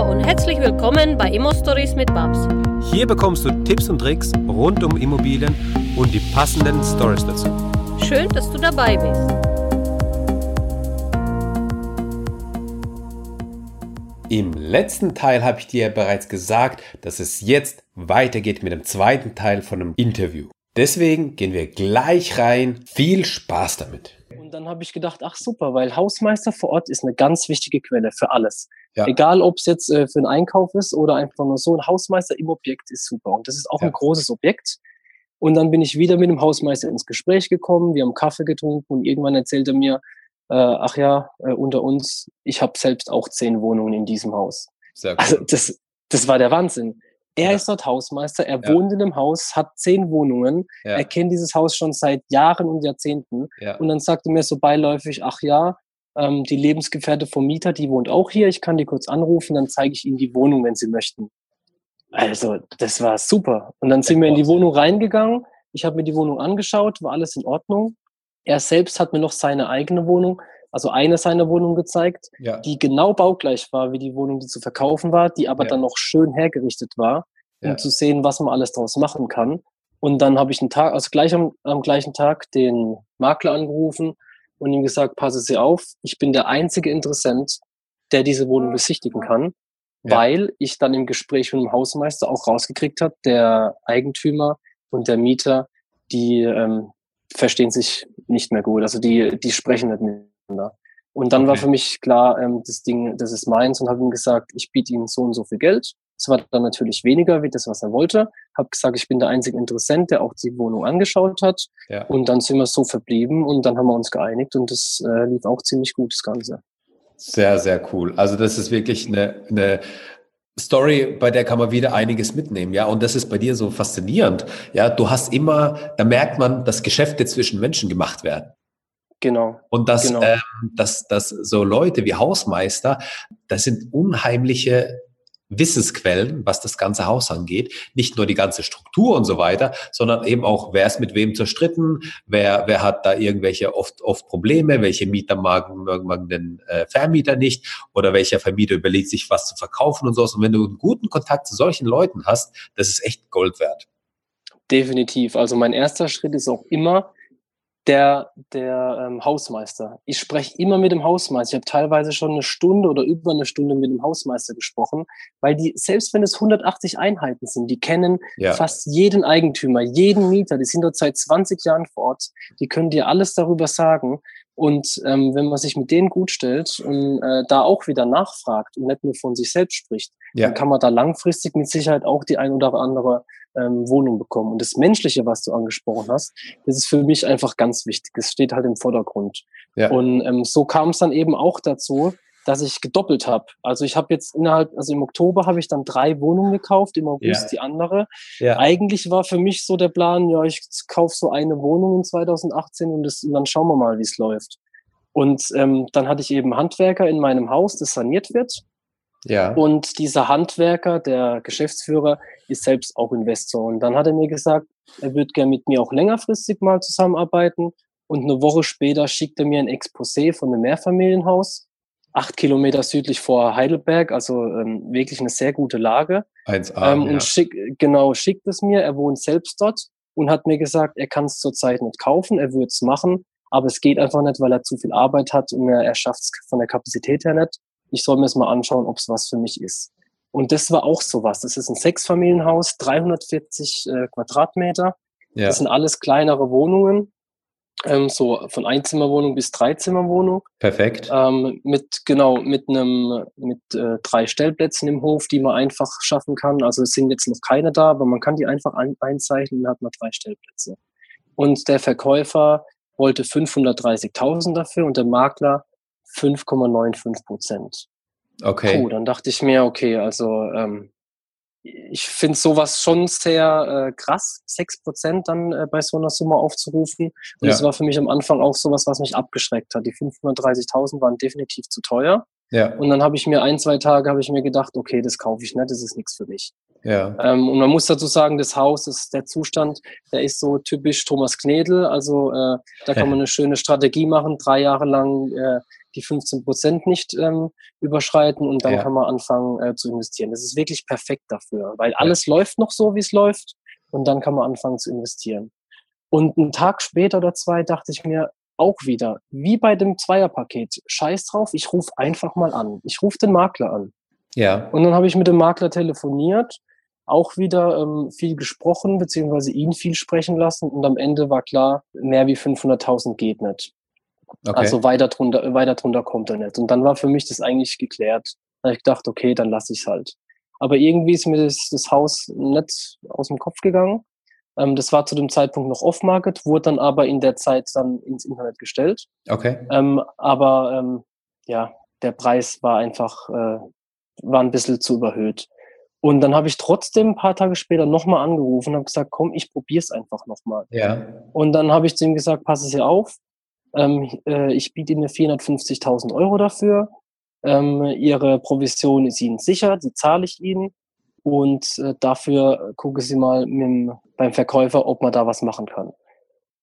Hallo und herzlich willkommen bei Immo Stories mit Babs. Hier bekommst du Tipps und Tricks rund um Immobilien und die passenden Stories dazu. Schön, dass du dabei bist. Im letzten Teil habe ich dir bereits gesagt, dass es jetzt weitergeht mit dem zweiten Teil von einem Interview. Deswegen gehen wir gleich rein. Viel Spaß damit. Und dann habe ich gedacht, ach super, weil Hausmeister vor Ort ist eine ganz wichtige Quelle für alles. Ja. Egal, ob es jetzt äh, für einen Einkauf ist oder einfach nur so, ein Hausmeister im Objekt ist super. Und das ist auch ja. ein großes Objekt. Und dann bin ich wieder mit dem Hausmeister ins Gespräch gekommen, wir haben Kaffee getrunken und irgendwann erzählt er mir, äh, ach ja, äh, unter uns, ich habe selbst auch zehn Wohnungen in diesem Haus. Sehr also cool. Also das, das war der Wahnsinn. Er ja. ist dort Hausmeister, er ja. wohnt in dem Haus, hat zehn Wohnungen, ja. er kennt dieses Haus schon seit Jahren und Jahrzehnten. Und dann sagte er mir so beiläufig, ach ja, ähm, die Lebensgefährte vom Mieter, die wohnt auch hier, ich kann die kurz anrufen, dann zeige ich Ihnen die Wohnung, wenn Sie möchten. Also, das war super. Und dann sind wir in die Wohnung reingegangen, ich habe mir die Wohnung angeschaut, war alles in Ordnung. Er selbst hat mir noch seine eigene Wohnung, also eine seiner Wohnungen gezeigt, ja. die genau baugleich war wie die Wohnung, die zu verkaufen war, die aber ja. dann noch schön hergerichtet war, um ja. zu sehen, was man alles daraus machen kann. Und dann habe ich einen Tag, also gleich am, am gleichen Tag den Makler angerufen und ihm gesagt, passe Sie auf, ich bin der einzige Interessent, der diese Wohnung besichtigen kann, weil ich dann im Gespräch mit dem Hausmeister auch rausgekriegt habe, der Eigentümer und der Mieter, die ähm, verstehen sich nicht mehr gut, also die, die sprechen nicht miteinander. Und dann okay. war für mich klar, ähm, das Ding, das ist meins und habe ihm gesagt, ich biete ihm so und so viel Geld. Es war dann natürlich weniger wie das, was er wollte. Habe gesagt, ich bin der einzige Interessent, der auch die Wohnung angeschaut hat. Ja. Und dann sind wir so verblieben und dann haben wir uns geeinigt und das äh, lief auch ziemlich gut, das Ganze. Sehr, sehr cool. Also das ist wirklich eine, eine Story, bei der kann man wieder einiges mitnehmen, ja. Und das ist bei dir so faszinierend. Ja, du hast immer, da merkt man, dass Geschäfte zwischen Menschen gemacht werden. Genau. Und dass, genau. ähm, dass, dass so Leute wie Hausmeister, das sind unheimliche Wissensquellen, was das ganze Haus angeht. Nicht nur die ganze Struktur und so weiter, sondern eben auch, wer ist mit wem zerstritten, wer, wer hat da irgendwelche oft, oft Probleme, welche Mieter mag, mag den äh, Vermieter nicht oder welcher Vermieter überlegt sich, was zu verkaufen und so. Und wenn du einen guten Kontakt zu solchen Leuten hast, das ist echt Gold wert. Definitiv. Also mein erster Schritt ist auch immer, der, der ähm, Hausmeister. Ich spreche immer mit dem Hausmeister. Ich habe teilweise schon eine Stunde oder über eine Stunde mit dem Hausmeister gesprochen, weil die, selbst wenn es 180 Einheiten sind, die kennen ja. fast jeden Eigentümer, jeden Mieter, die sind dort seit 20 Jahren vor Ort, die können dir alles darüber sagen. Und ähm, wenn man sich mit denen gut stellt und äh, da auch wieder nachfragt und nicht nur von sich selbst spricht, ja. dann kann man da langfristig mit Sicherheit auch die ein oder andere ähm, Wohnung bekommen. Und das Menschliche, was du angesprochen hast, das ist für mich einfach ganz wichtig. Es steht halt im Vordergrund. Ja. Und ähm, so kam es dann eben auch dazu, dass ich gedoppelt habe. Also ich habe jetzt innerhalb, also im Oktober habe ich dann drei Wohnungen gekauft, im August ja. die andere. Ja. Eigentlich war für mich so der Plan, ja, ich kaufe so eine Wohnung in 2018 und, das, und dann schauen wir mal, wie es läuft. Und ähm, dann hatte ich eben Handwerker in meinem Haus, das saniert wird. Ja. Und dieser Handwerker, der Geschäftsführer, ist selbst auch Investor. Und dann hat er mir gesagt, er würde gerne mit mir auch längerfristig mal zusammenarbeiten. Und eine Woche später schickt er mir ein Exposé von einem Mehrfamilienhaus, acht Kilometer südlich vor Heidelberg, also ähm, wirklich eine sehr gute Lage. 1A, ähm, ja. Und schick, genau, schickt es mir. Er wohnt selbst dort und hat mir gesagt, er kann es zurzeit nicht kaufen, er würde es machen, aber es geht einfach nicht, weil er zu viel Arbeit hat und er, er schafft es von der Kapazität her nicht ich soll mir es mal anschauen, ob es was für mich ist. Und das war auch sowas. Das ist ein Sechsfamilienhaus, 340 äh, Quadratmeter. Ja. Das sind alles kleinere Wohnungen, ähm, so von Einzimmerwohnung bis Dreizimmerwohnung. Perfekt. Ähm, mit genau mit einem mit äh, drei Stellplätzen im Hof, die man einfach schaffen kann. Also es sind jetzt noch keine da, aber man kann die einfach ein einzeichnen und hat man drei Stellplätze. Und der Verkäufer wollte 530.000 dafür und der Makler 5,95 Prozent. Okay. Puh, dann dachte ich mir, okay, also ähm, ich finde sowas schon sehr äh, krass, 6 Prozent dann äh, bei so einer Summe aufzurufen. Und ja. das war für mich am Anfang auch sowas, was mich abgeschreckt hat. Die 530.000 waren definitiv zu teuer. Ja. Und dann habe ich mir ein, zwei Tage habe ich mir gedacht, okay, das kaufe ich nicht, das ist nichts für mich. Ja. Ähm, und man muss dazu sagen, das Haus, ist der Zustand, der ist so typisch Thomas Knedel. Also äh, da kann man eine schöne Strategie machen, drei Jahre lang äh, die 15 Prozent nicht ähm, überschreiten und dann Ja. kann man anfangen äh, zu investieren. Das ist wirklich perfekt dafür, weil alles läuft noch so, wie es läuft und dann kann man anfangen zu investieren. Und einen Tag später oder zwei dachte ich mir auch wieder, wie bei dem Zweierpaket, scheiß drauf, ich rufe einfach mal an. Ich rufe den Makler an. Ja. Und dann habe ich mit dem Makler telefoniert, auch wieder ähm, viel gesprochen, beziehungsweise ihn viel sprechen lassen. Und am Ende war klar, mehr wie 500.000 geht nicht. Okay. Also weiter drunter, weiter drunter kommt er nicht. Und dann war für mich das eigentlich geklärt. Da habe ich gedacht, okay, dann lasse ich es halt. Aber irgendwie ist mir das, das Haus nicht aus dem Kopf gegangen. Ähm, das war zu dem Zeitpunkt noch off-market, wurde dann aber in der Zeit dann ins Internet gestellt. okay. Ähm, aber ähm, ja, der Preis war einfach, äh, war ein bisschen zu überhöht. Und dann habe ich trotzdem ein paar Tage später nochmal angerufen und habe gesagt, komm, ich probiere es einfach nochmal. Ja. Und dann habe ich zu ihm gesagt, pass es hier auf, ähm, äh, ich biete Ihnen 450.000 Euro dafür. Ähm, Ihre Provision ist Ihnen sicher, die zahle ich Ihnen. Und äh, dafür gucke Sie mal mit beim Verkäufer, ob man da was machen kann.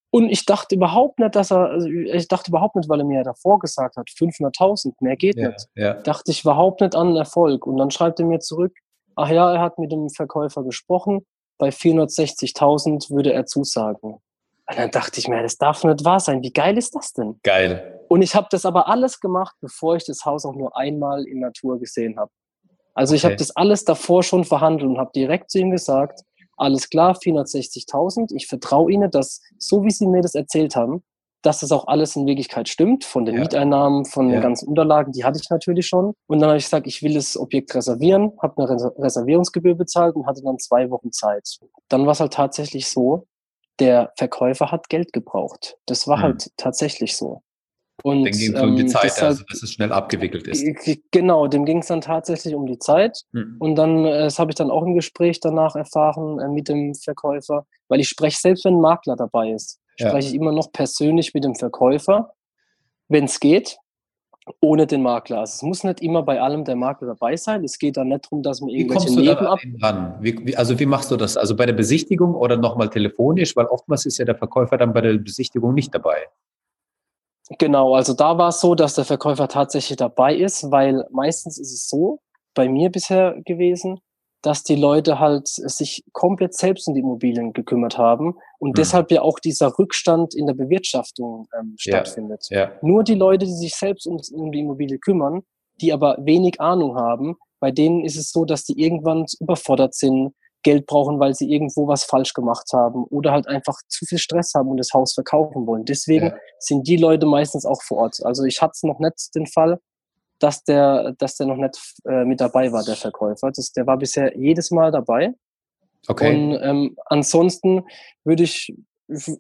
Und ich dachte überhaupt nicht, dass er, also ich dachte überhaupt nicht, weil er mir ja davor gesagt hat, 500.000, mehr geht Ja. nicht. Ja. Dachte ich überhaupt nicht an Erfolg. Und dann schreibt er mir zurück, ach ja, er hat mit dem Verkäufer gesprochen, bei 460.000 würde er zusagen. Und dann dachte ich mir, das darf nicht wahr sein. Wie geil ist das denn? Geil. Und ich habe das aber alles gemacht, bevor ich das Haus auch nur einmal in Natur gesehen habe. Also ich Okay. habe das alles davor schon verhandelt und habe direkt zu ihm gesagt, alles klar, 460.000, ich vertraue Ihnen, dass so wie Sie mir das erzählt haben, dass das auch alles in Wirklichkeit stimmt, von den Ja. Mieteinnahmen, von Ja. den ganzen Unterlagen, die hatte ich natürlich schon. Und dann habe ich gesagt, ich will das Objekt reservieren, habe eine Res- Reservierungsgebühr bezahlt und hatte dann zwei Wochen Zeit. Dann war es halt tatsächlich so, der Verkäufer hat Geld gebraucht. Das war Hm. halt tatsächlich so. Und, Dann ging es um die ähm, Zeit, deshalb- also dass es schnell abgewickelt ist. G- Genau, dem ging es dann tatsächlich um die Zeit. Hm. Und dann, äh, das habe ich dann auch im Gespräch danach erfahren äh, mit dem Verkäufer, weil ich spreche, selbst wenn ein Makler dabei ist, Ja. spreche ich immer noch persönlich mit dem Verkäufer, wenn es geht, ohne den Makler. Also es muss nicht immer bei allem der Makler dabei sein. Es geht dann nicht darum, dass man Wie irgendwelche kommst du da Nebenab... Wie, wie, also wie machst du das? Also bei der Besichtigung oder nochmal telefonisch? Weil oftmals ist ja der Verkäufer dann bei der Besichtigung nicht dabei. Genau, also da war es so, dass der Verkäufer tatsächlich dabei ist, weil meistens ist es so, bei mir bisher gewesen, dass die Leute halt sich komplett selbst um die Immobilien gekümmert haben und Mhm. deshalb ja auch dieser Rückstand in der Bewirtschaftung ähm, Ja. stattfindet. Ja. Nur die Leute, die sich selbst um, um die Immobilie kümmern, die aber wenig Ahnung haben, bei denen ist es so, dass die irgendwann überfordert sind, Geld brauchen, weil sie irgendwo was falsch gemacht haben oder halt einfach zu viel Stress haben und das Haus verkaufen wollen. Deswegen Ja. sind die Leute meistens auch vor Ort. Also ich hatte noch nicht den Fall, dass der, dass der noch nicht äh, mit dabei war, der Verkäufer. Das, der war bisher jedes Mal dabei. Okay. Und ähm, ansonsten würde ich,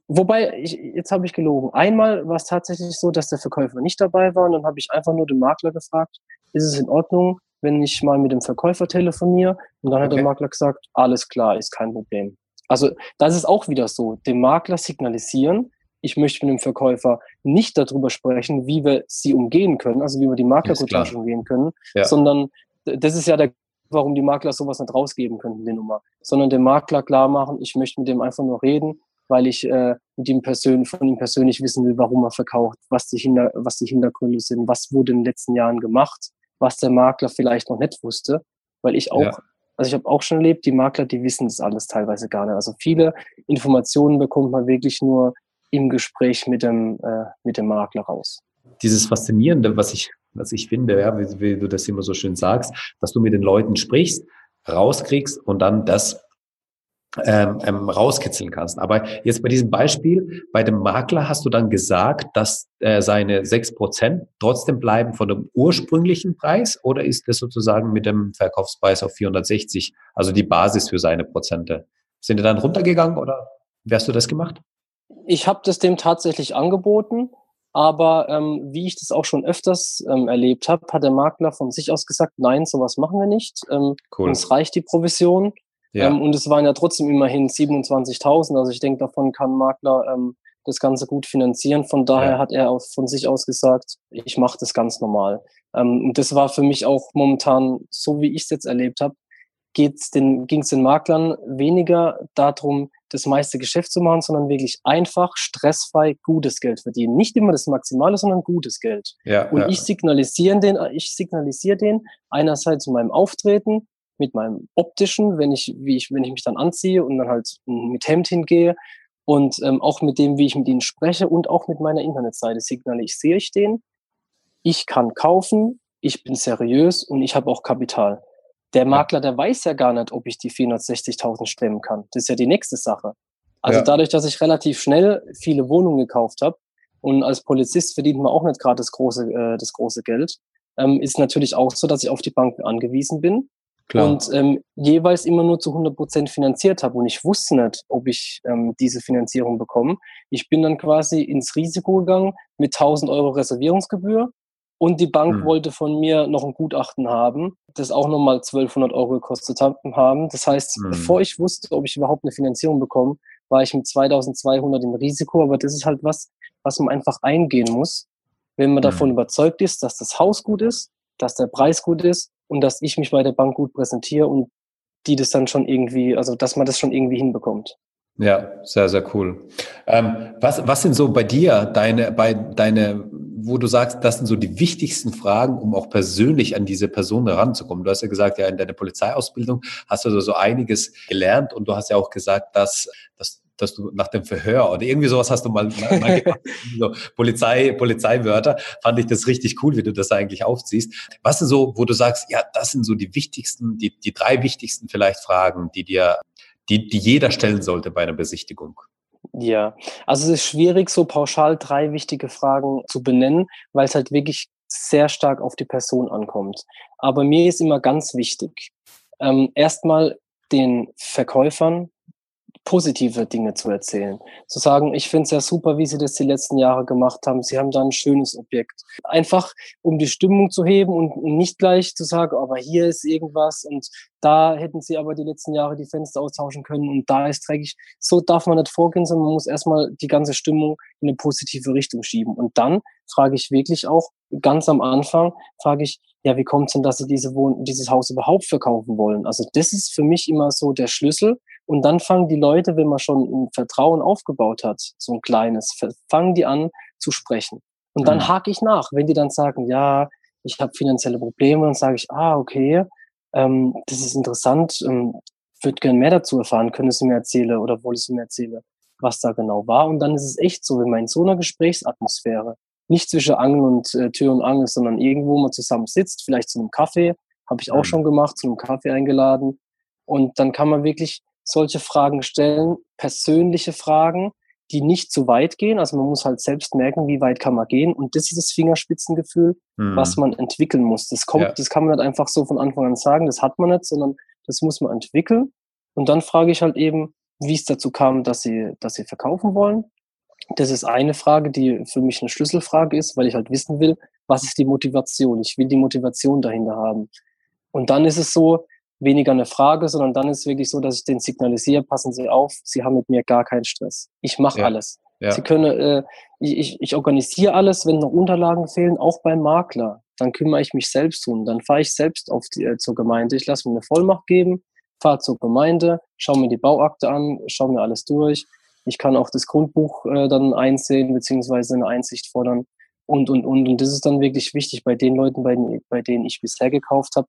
wobei, ich, jetzt habe ich gelogen. Einmal war es tatsächlich so, dass der Verkäufer nicht dabei war und dann habe ich einfach nur den Makler gefragt, ist es in Ordnung, wenn ich mal mit dem Verkäufer telefoniere? Und dann hat der Okay. Makler gesagt, alles klar, ist kein Problem. Also das ist auch wieder so, dem Makler signalisieren, ich möchte mit dem Verkäufer nicht darüber sprechen, wie wir sie umgehen können, also wie wir die Maklerguttasche klar. umgehen können, Ja. sondern das ist ja der warum die Makler sowas nicht rausgeben könnten, die Nummer, sondern dem Makler klar machen, ich möchte mit dem einfach nur reden, weil ich äh, mit ihm persönlich, von ihm persönlich wissen will, warum er verkauft, was die, Hinter, was die Hintergründe sind, was wurde in den letzten Jahren gemacht, was der Makler vielleicht noch nicht wusste, weil ich auch, Ja. also ich habe auch schon erlebt, die Makler, die wissen das alles teilweise gar nicht. Also viele Informationen bekommt man wirklich nur im Gespräch mit dem, äh, mit dem Makler raus. Dieses Faszinierende, was ich, was ich finde, ja, wie, wie du das immer so schön sagst, dass du mit den Leuten sprichst, rauskriegst und dann das ähm, ähm, rauskitzeln kannst. Aber jetzt bei diesem Beispiel, bei dem Makler hast du dann gesagt, dass äh, seine sechs Prozent trotzdem bleiben von dem ursprünglichen Preis oder ist das sozusagen mit dem Verkaufspreis auf 460, also die Basis für seine Prozente? Sind die dann runtergegangen oder hast du das gemacht? Ich habe das dem tatsächlich angeboten, aber ähm, wie ich das auch schon öfters ähm, erlebt habe, hat der Makler von sich aus gesagt, nein, sowas machen wir nicht. Ähm, Cool. Uns reicht die Provision. Ja, Ähm, und es waren ja trotzdem immerhin 27.000. Also ich denke, davon kann Makler ähm, das Ganze gut finanzieren. Von daher Ja. hat er auch von sich aus gesagt, ich mache das ganz normal. Ähm, und das war für mich auch momentan, so wie ich es jetzt erlebt habe, ging es den Maklern weniger darum, das meiste Geschäft zu machen, sondern wirklich einfach, stressfrei, gutes Geld verdienen. Nicht immer das Maximale, sondern gutes Geld. Ja, und ja. ich signalisiere den, ich signalisiere den einerseits in meinem Auftreten, mit meinem optischen, wenn ich, wie ich, wenn ich mich dann anziehe und dann halt mit Hemd hingehe und ähm, auch mit dem, wie ich mit ihnen spreche und auch mit meiner Internetseite signalisiere ich den. Ich kann kaufen, ich bin seriös und ich habe auch Kapital. Der Makler, der weiß ja gar nicht, ob ich die 460.000 stemmen kann. Das ist ja die nächste Sache. Also Ja. dadurch, dass ich relativ schnell viele Wohnungen gekauft habe und als Polizist verdient man auch nicht gerade das große, äh, das große Geld, ähm, ist natürlich auch so, dass ich auf die Banken angewiesen bin Klar. und ähm, jeweils immer nur zu 100 Prozent finanziert habe. Und ich wusste nicht, ob ich ähm, diese Finanzierung bekomme. Ich bin dann quasi ins Risiko gegangen mit 1000 Euro Reservierungsgebühr und die Bank Hm. wollte von mir noch ein Gutachten haben, das auch nochmal 1200 Euro gekostet haben. Das heißt, Hm. bevor ich wusste, ob ich überhaupt eine Finanzierung bekomme, war ich mit 2200 im Risiko. Aber das ist halt was, was man einfach eingehen muss, wenn man Hm. davon überzeugt ist, dass das Haus gut ist, dass der Preis gut ist und dass ich mich bei der Bank gut präsentiere und die das dann schon irgendwie, also dass man das schon irgendwie hinbekommt. Ja, sehr, sehr cool. Ähm, was, was sind so bei dir deine, bei deine, wo du sagst, das sind so die wichtigsten Fragen, um auch persönlich an diese Person heranzukommen? Du hast ja gesagt, ja, in deiner Polizeiausbildung hast du so, so einiges gelernt und du hast ja auch gesagt, dass, dass, dass du nach dem Verhör oder irgendwie sowas hast du mal, mal, mal gemacht, so Polizei, Polizeiwörter, fand ich das richtig cool, wie du das eigentlich aufziehst. Was sind so, wo du sagst, ja, das sind so die wichtigsten, die, die drei wichtigsten vielleicht Fragen, die dir die, die jeder stellen sollte bei einer Besichtigung. Ja, also es ist schwierig, so pauschal drei wichtige Fragen zu benennen, weil es halt wirklich sehr stark auf die Person ankommt. Aber mir ist immer ganz wichtig, ähm, erstmal den Verkäufern positive Dinge zu erzählen. Zu sagen, ich finde es ja super, wie Sie das die letzten Jahre gemacht haben. Sie haben da ein schönes Objekt. Einfach, um die Stimmung zu heben und nicht gleich zu sagen, aber hier ist irgendwas und da hätten Sie aber die letzten Jahre die Fenster austauschen können und da ist dreckig. So darf man nicht vorgehen, sondern man muss erstmal die ganze Stimmung in eine positive Richtung schieben. Und dann frage ich wirklich auch ganz am Anfang, frage ich, ja, wie kommt es denn, dass Sie diese Wohn dieses Haus überhaupt verkaufen wollen? Also das ist für mich immer so der Schlüssel. Und dann fangen die Leute, wenn man schon ein Vertrauen aufgebaut hat, so ein kleines, fangen die an zu sprechen. Und dann Mhm. hake ich nach. Wenn die dann sagen, ja, ich habe finanzielle Probleme, dann sage ich, ah, okay, ähm, das ist interessant, ähm, würde gern mehr dazu erfahren, können Sie mir erzählen oder wollen Sie mir erzählen, was da genau war. Und dann ist es echt so, wenn man in so einer Gesprächsatmosphäre, nicht zwischen Angel und äh, Tür und Angel, sondern irgendwo mal zusammen sitzt, vielleicht zu einem Kaffee, habe ich auch Mhm. schon gemacht, zu einem Kaffee eingeladen. Und dann kann man wirklich solche Fragen stellen, persönliche Fragen, die nicht zu weit gehen. Also man muss halt selbst merken, wie weit kann man gehen. Und das ist das Fingerspitzengefühl, Hm. was man entwickeln muss. Das kommt, Ja. das kann man nicht einfach so von Anfang an sagen, das hat man nicht, sondern das muss man entwickeln. Und dann frage ich halt eben, wie es dazu kam, dass sie, dass sie verkaufen wollen. Das ist eine Frage, die für mich eine Schlüsselfrage ist, weil ich halt wissen will, was ist die Motivation? Ich will die Motivation dahinter haben. Und dann ist es so, weniger eine Frage, sondern dann ist es wirklich so, dass ich den signalisiere, passen Sie auf, Sie haben mit mir gar keinen Stress. Ich mache Ja. alles. Ja. Sie können, äh, ich, ich, organisiere alles, wenn noch Unterlagen fehlen, auch beim Makler. Dann kümmere ich mich selbst um. Dann fahre ich selbst auf die, äh, zur Gemeinde. Ich lasse mir eine Vollmacht geben, fahre zur Gemeinde, schaue mir die Bauakte an, schaue mir alles durch. Ich kann auch das Grundbuch äh, dann einsehen, beziehungsweise eine Einsicht fordern und, und, und. Und das ist dann wirklich wichtig bei den Leuten, bei denen, bei denen ich bisher gekauft habe,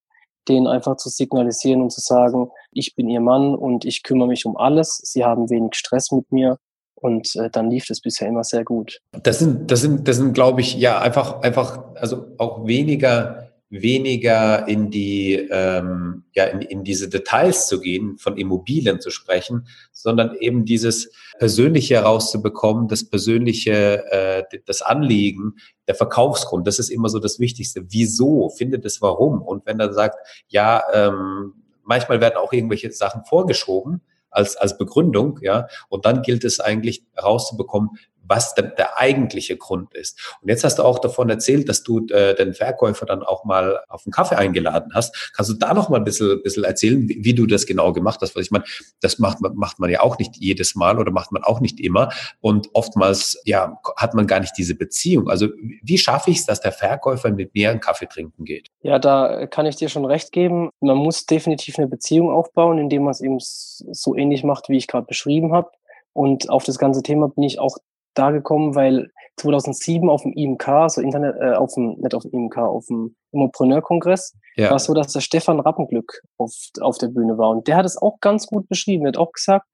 denen einfach zu signalisieren und zu sagen, ich bin ihr Mann und ich kümmere mich um alles. Sie haben wenig Stress mit mir. Und äh, dann lief das bisher immer sehr gut. Das sind, das sind, das sind, glaube ich, ja, einfach, einfach, also auch weniger, weniger in die, ähm, ja, in, in diese Details zu gehen, von Immobilien zu sprechen, sondern eben dieses Persönliche herauszubekommen, das Persönliche, äh, das Anliegen, der Verkaufsgrund, das ist immer so das Wichtigste. Wieso? Findet es warum? Und wenn er sagt, ja, ähm, manchmal werden auch irgendwelche Sachen vorgeschoben, als, als Begründung, ja. Und dann gilt es eigentlich herauszubekommen, was denn der eigentliche Grund ist. Und jetzt hast du auch davon erzählt, dass du äh, den Verkäufer dann auch mal auf einen Kaffee eingeladen hast. Kannst du da noch mal ein bisschen, bisschen erzählen, wie, wie du das genau gemacht hast? Weil ich meine, das macht man, macht man ja auch nicht jedes Mal oder macht man auch nicht immer. Und oftmals, ja, hat man gar nicht diese Beziehung. Also wie schaffe ich es, dass der Verkäufer mit mir einen Kaffee trinken geht? Ja, da kann ich dir schon recht geben. Man muss definitiv eine Beziehung aufbauen, indem man es eben so ähnlich macht, wie ich gerade beschrieben habe. Und auf das ganze Thema bin ich auch da gekommen, weil 2007 auf dem IMK, so Internet, äh, auf dem, nicht auf dem IMK, auf dem Immopreneur-Kongress, ja. war es so, dass der Stefan Rappenglück auf, auf der Bühne war. Und der hat es auch ganz gut beschrieben. Er hat auch gesagt,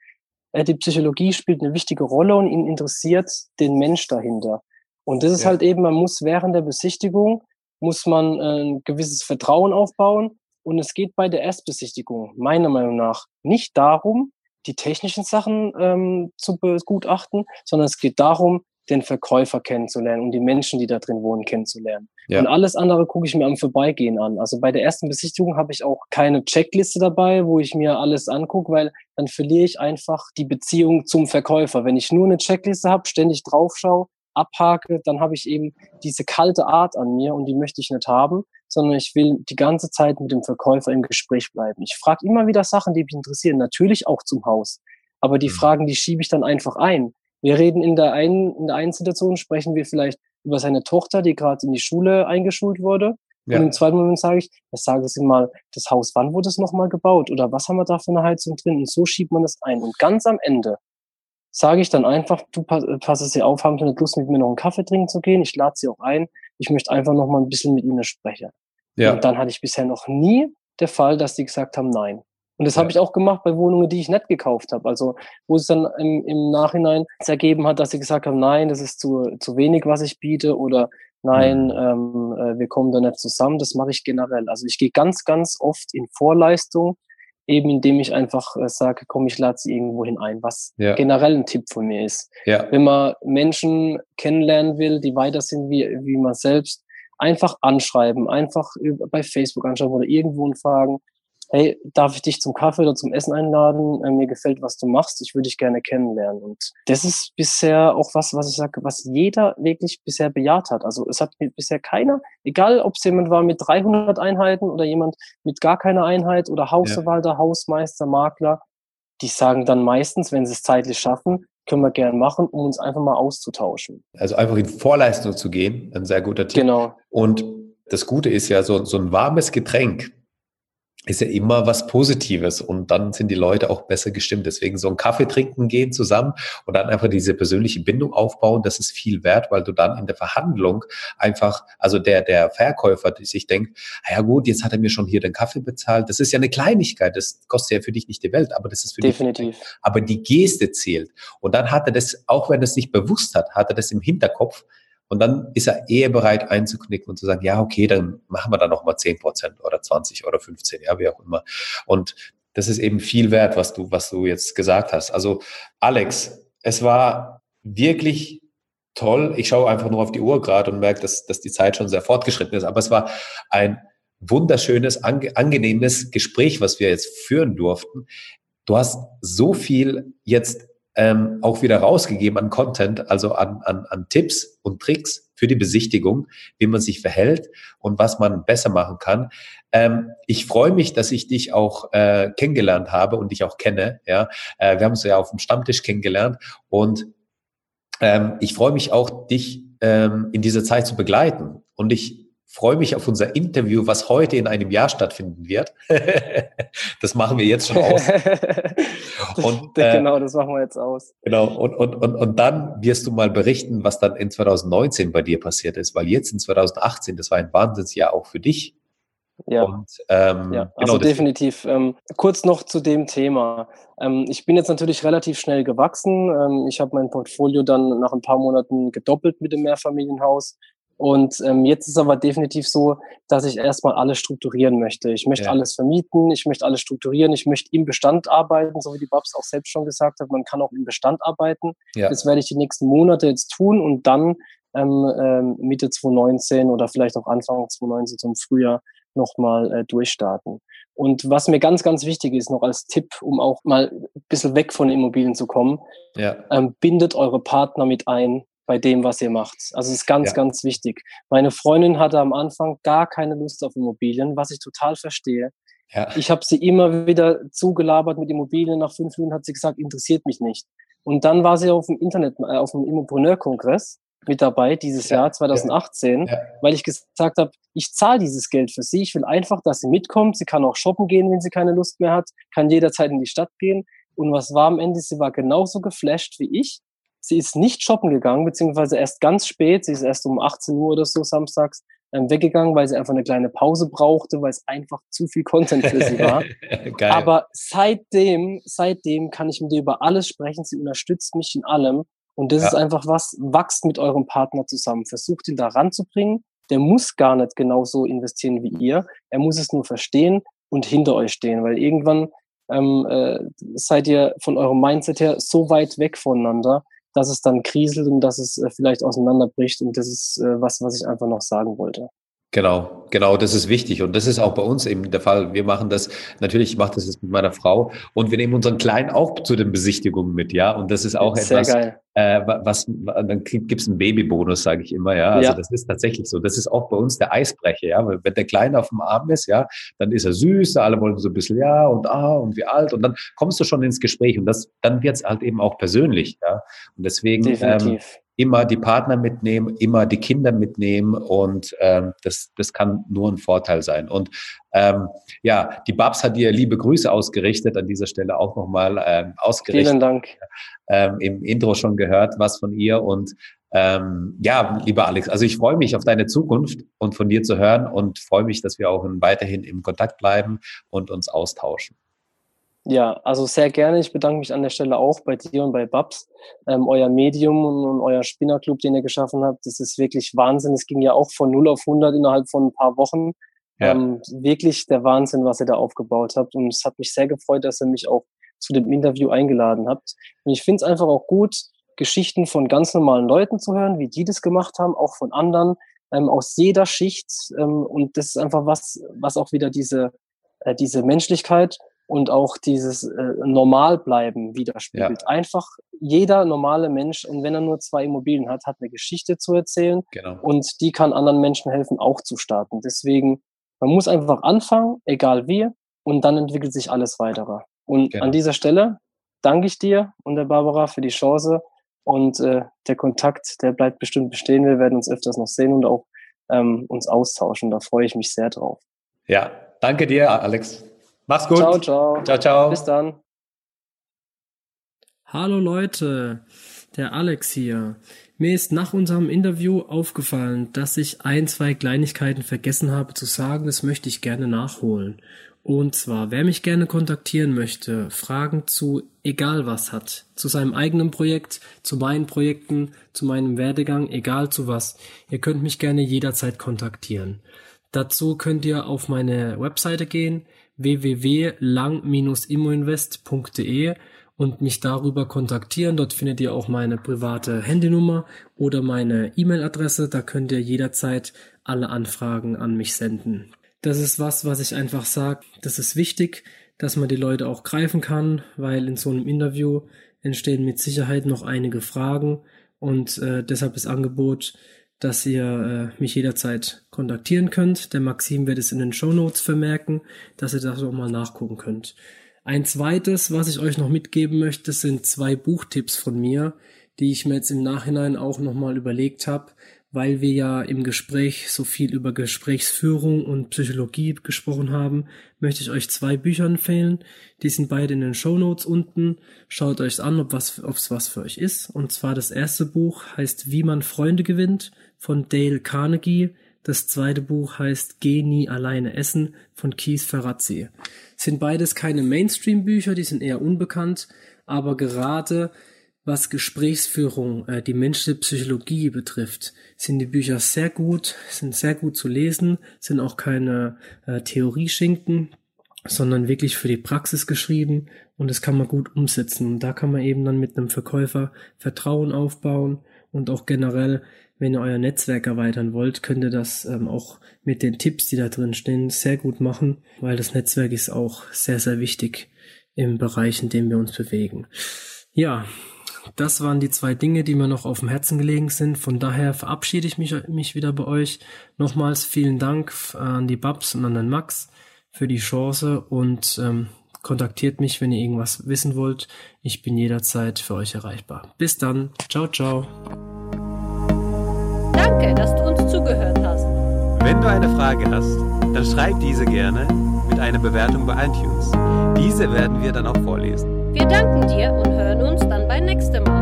äh, die Psychologie spielt eine wichtige Rolle und ihn interessiert den Mensch dahinter. Und das ist ja. halt eben, man muss während der Besichtigung, muss man äh, ein gewisses Vertrauen aufbauen. Und es geht bei der Erstbesichtigung meiner Meinung nach nicht darum, die technischen Sachen ähm, zu begutachten, sondern es geht darum, den Verkäufer kennenzulernen und die Menschen, die da drin wohnen, kennenzulernen. Ja. Und alles andere gucke ich mir am Vorbeigehen an. Also bei der ersten Besichtigung habe ich auch keine Checkliste dabei, wo ich mir alles angucke, weil dann verliere ich einfach die Beziehung zum Verkäufer. Wenn ich nur eine Checkliste habe, ständig draufschaue, abhake, dann habe ich eben diese kalte Art an mir und die möchte ich nicht haben, sondern ich will die ganze Zeit mit dem Verkäufer im Gespräch bleiben. Ich frage immer wieder Sachen, die mich interessieren, natürlich auch zum Haus. Aber die mhm. Fragen, die schiebe ich dann einfach ein. Wir reden in der einen, in der einen Situation, sprechen wir vielleicht über seine Tochter, die gerade in die Schule eingeschult wurde. Ja. Und im zweiten Moment sage ich, jetzt sagen Sie mal, das Haus, wann wurde es nochmal gebaut? Oder was haben wir da für eine Heizung drin? Und so schiebt man das ein. Und ganz am Ende sage ich dann einfach, du pass, pass es dir auf, haben Sie nicht Lust, mit mir noch einen Kaffee trinken zu gehen? Ich lade Sie auch ein. Ich möchte einfach noch mal ein bisschen mit Ihnen sprechen. Ja. Und dann hatte ich bisher noch nie der Fall, dass die gesagt haben, nein. Und das ja. habe ich auch gemacht bei Wohnungen, die ich nicht gekauft habe. Also wo es dann im, im Nachhinein ergeben hat, dass sie gesagt haben, nein, das ist zu, zu wenig, was ich biete oder nein, mhm. ähm, äh, wir kommen da nicht zusammen. Das mache ich generell. Also ich gehe ganz, ganz oft in Vorleistung, eben indem ich einfach äh, sage, komm, ich lade sie irgendwo hinein, was ja. generell ein Tipp von mir ist. Ja. Wenn man Menschen kennenlernen will, die weiter sind wie, wie man selbst, einfach anschreiben, einfach bei Facebook anschreiben oder irgendwo fragen, hey, darf ich dich zum Kaffee oder zum Essen einladen? Äh, mir gefällt, was du machst. Ich würde dich gerne kennenlernen. Und das ist bisher auch was, was ich sage, was jeder wirklich bisher bejaht hat. Also es hat bisher keiner, egal ob es jemand war mit 300 Einheiten oder jemand mit gar keiner Einheit oder Hausverwalter, ja. Hausmeister, Makler, die sagen dann meistens, wenn sie es zeitlich schaffen, können wir gern machen, um uns einfach mal auszutauschen. Also einfach in Vorleistung zu gehen, ein sehr guter Tipp. Genau. Und das Gute ist ja, so, so ein warmes Getränk, ist ja immer was Positives und dann sind die Leute auch besser gestimmt. Deswegen so ein Kaffee trinken gehen zusammen und dann einfach diese persönliche Bindung aufbauen, das ist viel wert, weil du dann in der Verhandlung einfach, also der, der Verkäufer, die sich denkt, ah ja gut, jetzt hat er mir schon hier den Kaffee bezahlt. Das ist ja eine Kleinigkeit, das kostet ja für dich nicht die Welt, aber das ist für Definitiv. dich. Aber die Geste zählt. Und dann hat er das, auch wenn er es nicht bewusst hat, hat er das im Hinterkopf, und dann ist er eher bereit einzuknicken und zu sagen, ja, okay, dann machen wir da nochmal 10 Prozent oder 20 oder 15, ja, wie auch immer. Und das ist eben viel wert, was du, was du jetzt gesagt hast. Also, Alex, es war wirklich toll. Ich schaue einfach nur auf die Uhr gerade und merke, dass, dass die Zeit schon sehr fortgeschritten ist. Aber es war ein wunderschönes, ange angenehmes Gespräch, was wir jetzt führen durften. Du hast so viel jetzt ähm, auch wieder rausgegeben an Content, also an, an, an Tipps und Tricks für die Besichtigung, wie man sich verhält und was man besser machen kann. Ähm, ich freue mich, dass ich dich auch äh, kennengelernt habe und dich auch kenne. Ja, äh, wir haben uns ja auf dem Stammtisch kennengelernt und ähm, ich freue mich auch, dich ähm, in dieser Zeit zu begleiten. Und ich freue mich auf unser Interview, was heute in einem Jahr stattfinden wird. das machen wir jetzt schon aus. und, äh, genau, das machen wir jetzt aus. Genau, und, und, und, und dann wirst du mal berichten, was dann in 2019 bei dir passiert ist, weil jetzt in 2018, das war ein Wahnsinnsjahr auch für dich. Ja, und, ähm, ja. Genau also definitiv. Ähm, kurz noch zu dem Thema. Ähm, ich bin jetzt natürlich relativ schnell gewachsen. Ähm, ich habe mein Portfolio dann nach ein paar Monaten gedoppelt mit dem Mehrfamilienhaus. Und ähm, jetzt ist aber definitiv so, dass ich erstmal alles strukturieren möchte. Ich möchte ja. alles vermieten, ich möchte alles strukturieren, ich möchte im Bestand arbeiten, so wie die Babs auch selbst schon gesagt hat, man kann auch im Bestand arbeiten. Ja. Das werde ich die nächsten Monate jetzt tun und dann ähm, ähm, Mitte 2019 oder vielleicht auch Anfang 2019 zum Frühjahr nochmal äh, durchstarten. Und was mir ganz, ganz wichtig ist, noch als Tipp, um auch mal ein bisschen weg von Immobilien zu kommen, ja. ähm, bindet eure Partner mit ein, bei dem, was ihr macht. Also es ist ganz, ja. ganz wichtig. Meine Freundin hatte am Anfang gar keine Lust auf Immobilien, was ich total verstehe. Ja. Ich habe sie immer wieder zugelabert mit Immobilien. Nach fünf Minuten hat sie gesagt, interessiert mich nicht. Und dann war sie auf dem Internet, äh, auf dem Immopreneur-Kongress mit dabei dieses ja, Jahr 2018, ja, weil ich gesagt habe, ich zahle dieses Geld für sie. Ich will einfach, dass sie mitkommt. Sie kann auch shoppen gehen, wenn sie keine Lust mehr hat, kann jederzeit in die Stadt gehen. Und was war am Ende? Sie war genauso geflasht wie ich. Sie ist nicht shoppen gegangen, beziehungsweise erst ganz spät. Sie ist erst um 18 Uhr oder so samstags ähm, weggegangen, weil sie einfach eine kleine Pause brauchte, weil es einfach zu viel Content für sie war. Aber seitdem, seitdem kann ich mit ihr über alles sprechen. Sie unterstützt mich in allem. Und das ja. ist einfach was, wachst mit eurem Partner zusammen. Versucht ihn da ranzubringen. Der muss gar nicht genauso investieren wie ihr. Er muss es nur verstehen und hinter euch stehen, weil irgendwann ähm, äh, seid ihr von eurem Mindset her so weit weg voneinander, dass es dann kriselt und dass es äh, vielleicht auseinanderbricht. Und das ist äh, was, was ich einfach noch sagen wollte. Genau, genau, das ist wichtig. Und das ist auch bei uns eben der Fall. Wir machen das, natürlich, ich mache das jetzt mit meiner Frau und wir nehmen unseren Kleinen auch zu den Besichtigungen mit, ja. Und das ist auch Sehr etwas, geil. Äh, was, dann gibt es einen Babybonus, sage ich immer, ja. Also ja. das ist tatsächlich so. Das ist auch bei uns der Eisbrecher, ja. Wenn der Kleine auf dem Arm ist, ja, dann ist er süß, alle wollen so ein bisschen, ja, und ah, und wie alt. Und dann kommst du schon ins Gespräch und das, dann wird es halt eben auch persönlich, ja. Und deswegen, ähm, immer die Partner mitnehmen, immer die Kinder mitnehmen und ähm, das, das kann nur ein Vorteil sein. Und ähm, ja, die Babs hat dir liebe Grüße ausgerichtet, an dieser Stelle auch nochmal ähm, ausgerichtet. Vielen Dank. Ähm, Im Intro schon gehört was von ihr und ähm, ja, lieber Alex, also ich freue mich auf deine Zukunft und von dir zu hören und freue mich, dass wir auch weiterhin im Kontakt bleiben und uns austauschen. Ja, also sehr gerne. Ich bedanke mich an der Stelle auch bei dir und bei Babs. Ähm, euer Medium und, und euer Spinnerclub, den ihr geschaffen habt, das ist wirklich Wahnsinn. Es ging ja auch von 0 auf 100 innerhalb von ein paar Wochen. Ja. Ähm, wirklich der Wahnsinn, was ihr da aufgebaut habt. Und es hat mich sehr gefreut, dass ihr mich auch zu dem Interview eingeladen habt. Und ich finde es einfach auch gut, Geschichten von ganz normalen Leuten zu hören, wie die das gemacht haben, auch von anderen, ähm, aus jeder Schicht. Ähm, und das ist einfach was, was auch wieder diese, äh, diese Menschlichkeit und auch dieses äh, Normalbleiben widerspiegelt. Ja. Einfach jeder normale Mensch, und wenn er nur zwei Immobilien hat, hat eine Geschichte zu erzählen genau. und die kann anderen Menschen helfen, auch zu starten. Deswegen, man muss einfach anfangen, egal wie, und dann entwickelt sich alles weitere. Und genau. an dieser Stelle danke ich dir und der Barbara für die Chance und äh, der Kontakt, der bleibt bestimmt bestehen. Wir werden uns öfters noch sehen und auch ähm, uns austauschen. Da freue ich mich sehr drauf. Ja, danke dir, Alex. Mach's gut. Ciao, ciao. Ciao, ciao. Bis dann. Hallo Leute, der Alex hier. Mir ist nach unserem Interview aufgefallen, dass ich ein, zwei Kleinigkeiten vergessen habe zu sagen. Das möchte ich gerne nachholen. Und zwar, wer mich gerne kontaktieren möchte, Fragen zu egal was hat, zu seinem eigenen Projekt, zu meinen Projekten, zu meinem Werdegang, egal zu was, ihr könnt mich gerne jederzeit kontaktieren. Dazu könnt ihr auf meine Webseite gehen, www.lang-immoinvest.de und mich darüber kontaktieren. Dort findet ihr auch meine private Handynummer oder meine E-Mail-Adresse. Da könnt ihr jederzeit alle Anfragen an mich senden. Das ist was, was ich einfach sage. Das ist wichtig, dass man die Leute auch greifen kann, weil in so einem Interview entstehen mit Sicherheit noch einige Fragen und äh, deshalb das Angebot, dass ihr äh, mich jederzeit kontaktieren könnt. Der Maxim wird es in den Show Notes vermerken, dass ihr das auch mal nachgucken könnt. Ein zweites, was ich euch noch mitgeben möchte, sind zwei Buchtipps von mir, die ich mir jetzt im Nachhinein auch nochmal überlegt habe, weil wir ja im Gespräch so viel über Gesprächsführung und Psychologie gesprochen haben, möchte ich euch zwei Bücher empfehlen. Die sind beide in den Show Notes unten. Schaut euch an, ob was, ob's was für euch ist. Und zwar das erste Buch heißt Wie man Freunde gewinnt von Dale Carnegie. Das zweite Buch heißt Geh nie alleine essen von Keith Ferrazzi. Sind beides keine Mainstream-Bücher, die sind eher unbekannt, aber gerade was Gesprächsführung, äh, die menschliche Psychologie betrifft, sind die Bücher sehr gut, sind sehr gut zu lesen, sind auch keine äh, Theorieschinken, sondern wirklich für die Praxis geschrieben und das kann man gut umsetzen. Und da kann man eben dann mit einem Verkäufer Vertrauen aufbauen und auch generell, wenn ihr euer Netzwerk erweitern wollt, könnt ihr das ähm, auch mit den Tipps, die da drin stehen, sehr gut machen, weil das Netzwerk ist auch sehr, sehr wichtig im Bereich, in dem wir uns bewegen. Ja, das waren die zwei Dinge, die mir noch auf dem Herzen gelegen sind. Von daher verabschiede ich mich, mich wieder bei euch. Nochmals vielen Dank an die Babs und an den Max für die Chance und ähm, kontaktiert mich, wenn ihr irgendwas wissen wollt. Ich bin jederzeit für euch erreichbar. Bis dann. Ciao, ciao. Danke, dass du uns zugehört hast. Wenn du eine Frage hast, dann schreib diese gerne mit einer Bewertung bei iTunes. Diese werden wir dann auch vorlesen. Wir danken dir und hören uns dann beim nächsten Mal.